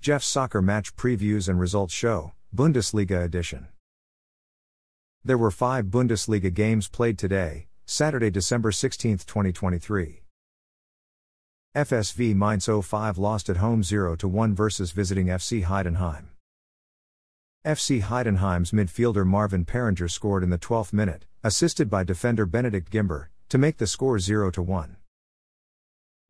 Jeff's Soccer Match Previews and Results Show, Bundesliga Edition. There were five Bundesliga games played today, Saturday, December 16, 2023. FSV Mainz 05 lost at home 0 1 versus visiting FC Heidenheim. FC Heidenheim's midfielder Marvin Pieringer scored in the 12th minute, assisted by defender Benedikt Gimber, to make the score 0 1.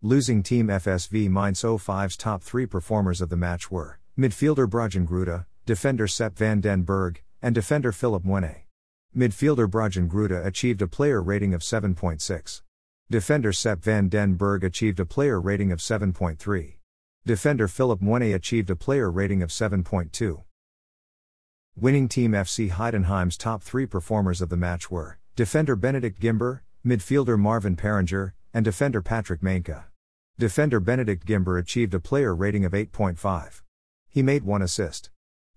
Losing team FSV Mainz 05's top three performers of the match were midfielder Brajan Gruda, defender Sepp van den Berg, and defender Phillipp Mwene. Midfielder Brajan Gruda achieved a player rating of 7.6. Defender Sepp van den Berg achieved a player rating of 7.3. Defender Phillipp Mwene achieved a player rating of 7.2. Winning team FC Heidenheim's top three performers of the match were defender Benedikt Gimber, midfielder Marvin Pieringer, and defender Patrick Mainka. Defender Benedikt Gimber achieved a player rating of 8.5. He made one assist.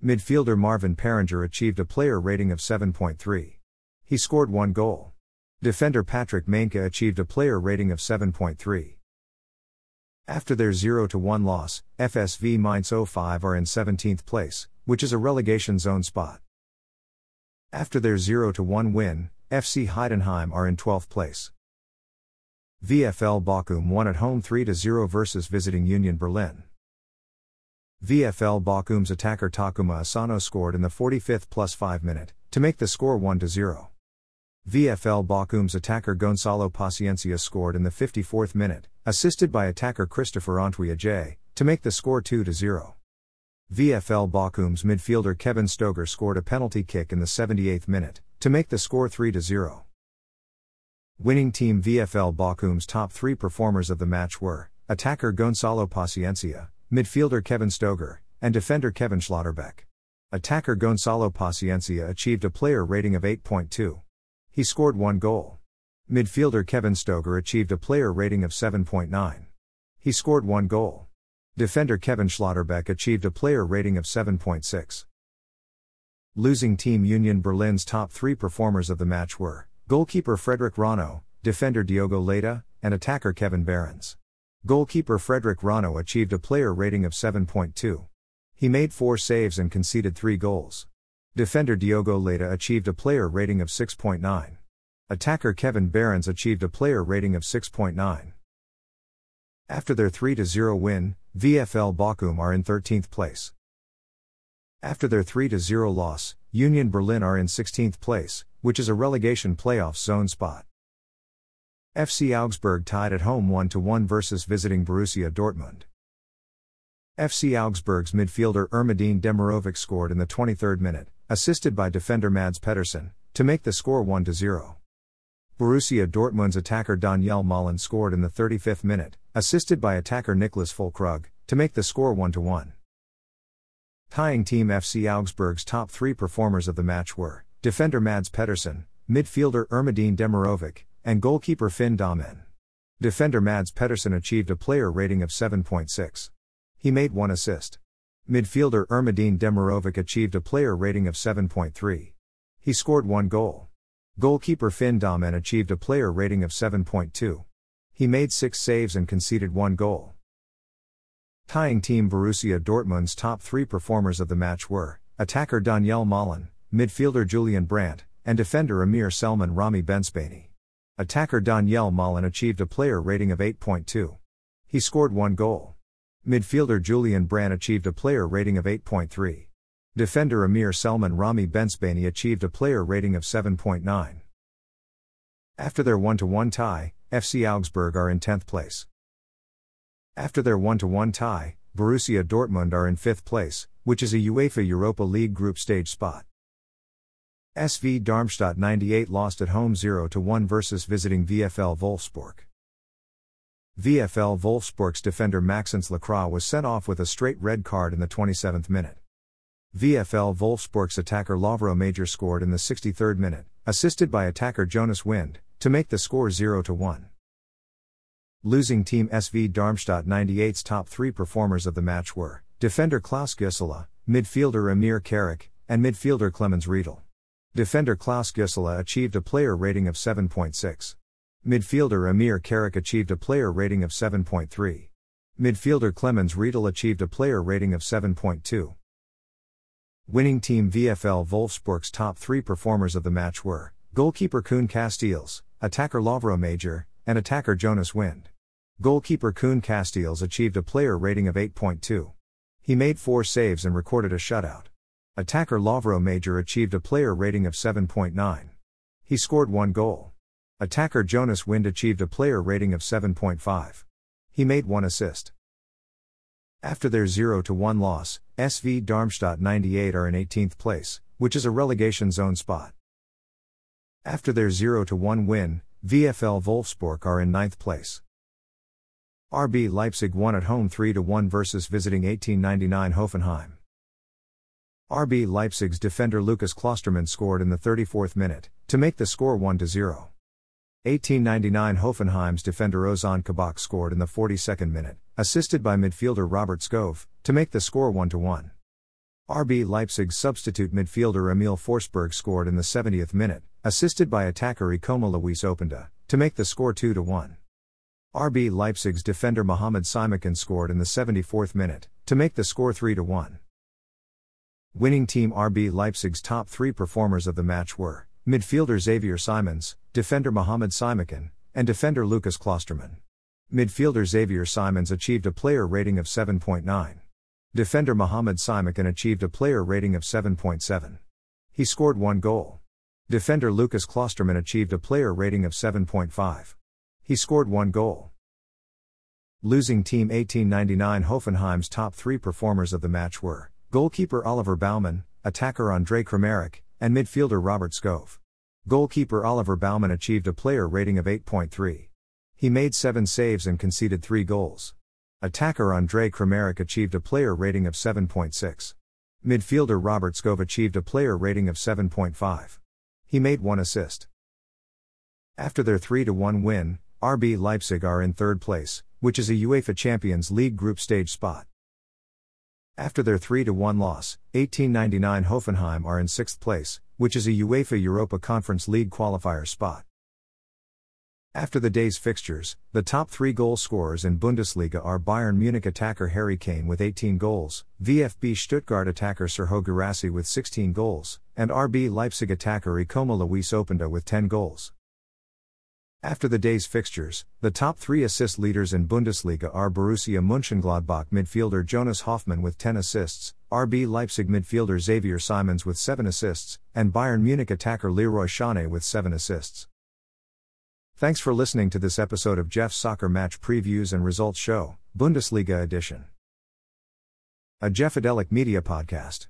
Midfielder Marvin Pieringer achieved a player rating of 7.3. He scored one goal. Defender Patrick Mainka achieved a player rating of 7.3. After their 0 1 loss, FSV Mainz 05 are in 17th place, which is a relegation zone spot. After their 0 1 win, FC Heidenheim are in 12th place. VFL Bochum won at home 3 0 versus visiting Union Berlin. VFL Bochum's attacker Takuma Asano scored in the 45th plus 5 minute, to make the score 1 0. VFL Bochum's attacker Gonzalo Paciencia scored in the 54th minute, assisted by attacker Christopher Antwi to make the score 2 0. VFL Bochum's midfielder Kevin Stöger scored a penalty kick in the 78th minute, to make the score 3 0. Winning team VFL Bochum's top three performers of the match were attacker Gonzalo Paciencia, midfielder Kevin Stöger, and defender Kevin Schlotterbeck. Attacker Gonzalo Paciencia achieved a player rating of 8.2. He scored one goal. Midfielder Kevin Stöger achieved a player rating of 7.9. He scored one goal. Defender Kevin Schlotterbeck achieved a player rating of 7.6. Losing team Union Berlin's top three performers of the match were Goalkeeper Frederik Rønnow, defender Diogo Leite, and attacker Kevin Behrens. Goalkeeper Frederik Rønnow achieved a player rating of 7.2. He made four saves and conceded three goals. Defender Diogo Leite achieved a player rating of 6.9. Attacker Kevin Behrens achieved a player rating of 6.9. After their 3 0 win, VFL Bochum are in 13th place. After their 3 0 loss, Union Berlin are in 16th place, which is a relegation playoff zone spot. FC Augsburg tied at home 1 1 versus visiting Borussia Dortmund. FC Augsburg's midfielder Ermedin Demirović scored in the 23rd minute, assisted by defender Mads Pedersen, to make the score 1 0. Borussia Dortmund's attacker Donyell Malen scored in the 35th minute, assisted by attacker Niklas Füllkrug, to make the score 1 1. Tying team FC Augsburg's top three performers of the match were defender Mads Pedersen, midfielder Ermedin Demirović, and goalkeeper Finn Dahmen. Defender Mads Pedersen achieved a player rating of 7.6. He made one assist. Midfielder Ermedin Demirović achieved a player rating of 7.3. He scored one goal. Goalkeeper Finn Dahmen achieved a player rating of 7.2. He made six saves and conceded one goal. Tying team Borussia Dortmund's top three performers of the match were attacker Donyell Malen, midfielder Julian Brandt, and defender Amir Selmane Ramy Bensebaini. Attacker Donyell Malen achieved a player rating of 8.2. He scored one goal. Midfielder Julian Brandt achieved a player rating of 8.3. Defender Amir Selmane Ramy Bensebaini achieved a player rating of 7.9. After their 1 1 tie, FC Augsburg are in 10th place. After their 1 1 tie, Borussia Dortmund are in 5th place, which is a UEFA Europa League group stage spot. SV Darmstadt 98 lost at home 0 1 versus visiting VFL Wolfsburg. VFL Wolfsburg's defender Maxence Lacroix was sent off with a straight red card in the 27th minute. VFL Wolfsburg's attacker Lovro Majer scored in the 63rd minute, assisted by attacker Jonas Wind, to make the score 0 1. Losing team SV Darmstadt 98's top three performers of the match were defender Klaus Gjasula, midfielder Emir Karic, and midfielder Clemens Riedel. Defender Klaus Gjasula achieved a player rating of 7.6. Midfielder Emir Karic achieved a player rating of 7.3. Midfielder Clemens Riedel achieved a player rating of 7.2. Winning team VFL Wolfsburg's top three performers of the match were goalkeeper Koen Casteels, attacker Lovro Majer, and attacker Jonas Wind. Goalkeeper Koen Casteels achieved a player rating of 8.2. He made four saves and recorded a shutout. Attacker Lovro Majer achieved a player rating of 7.9. He scored one goal. Attacker Jonas Wind achieved a player rating of 7.5. He made one assist. After their 0 1 loss, SV Darmstadt 98 are in 18th place, which is a relegation zone spot. After their 0 1 win, VFL Wolfsburg are in 9th place. RB Leipzig won at home 3 1 versus visiting 1899 Hoffenheim. RB Leipzig's defender Lukas Klostermann scored in the 34th minute, to make the score 1 0. 1899 Hoffenheim's defender Ozan Kabak scored in the 42nd minute, assisted by midfielder Robert Skov, to make the score 1 1. RB Leipzig's substitute midfielder Emil Forsberg scored in the 70th minute, assisted by attacker Ikoma Luis Openda, to make the score 2 1. RB Leipzig's defender Mohamed Simakan scored in the 74th minute, to make the score 3 1. Winning team RB Leipzig's top three performers of the match were midfielder Xavier Simons, defender Mohamed Simakan, and defender Lukas Klostermann. Midfielder Xavier Simons achieved a player rating of 7.9. Defender Mohamed Simakan achieved a player rating of 7.7. He scored one goal. Defender Lukas Klostermann achieved a player rating of 7.5. He scored one goal. Losing team 1899 Hoffenheim's top three performers of the match were Goalkeeper Oliver Baumann, attacker Andrei Kramaric, and midfielder Robert Skov. Goalkeeper Oliver Baumann achieved a player rating of 8.3. He made 7 saves and conceded 3 goals. Attacker Andrei Kramaric achieved a player rating of 7.6. Midfielder Robert Skov achieved a player rating of 7.5. He made 1 assist. After their 3 1 win, RB Leipzig are in third place, which is a UEFA Champions League group stage spot. After their 3 1 loss, 1899 Hoffenheim are in sixth place, which is a UEFA Europa Conference League qualifier spot. After the day's fixtures, the top three goal scorers in Bundesliga are Bayern Munich attacker Harry Kane with 18 goals, VfB Stuttgart attacker Serhou Guirassy with 16 goals, and RB Leipzig attacker Ikoma Luis Openda with 10 goals. After the day's fixtures, the top three assist leaders in Bundesliga are Borussia Mönchengladbach midfielder Jonas Hofmann with 10 assists, RB Leipzig midfielder Xavier Simons with 7 assists, and Bayern Munich attacker Leroy Sané with 7 assists. Thanks for listening to this episode of Jeff's Soccer Match Previews and Results Show, Bundesliga Edition. A Jeffadelic Media Podcast.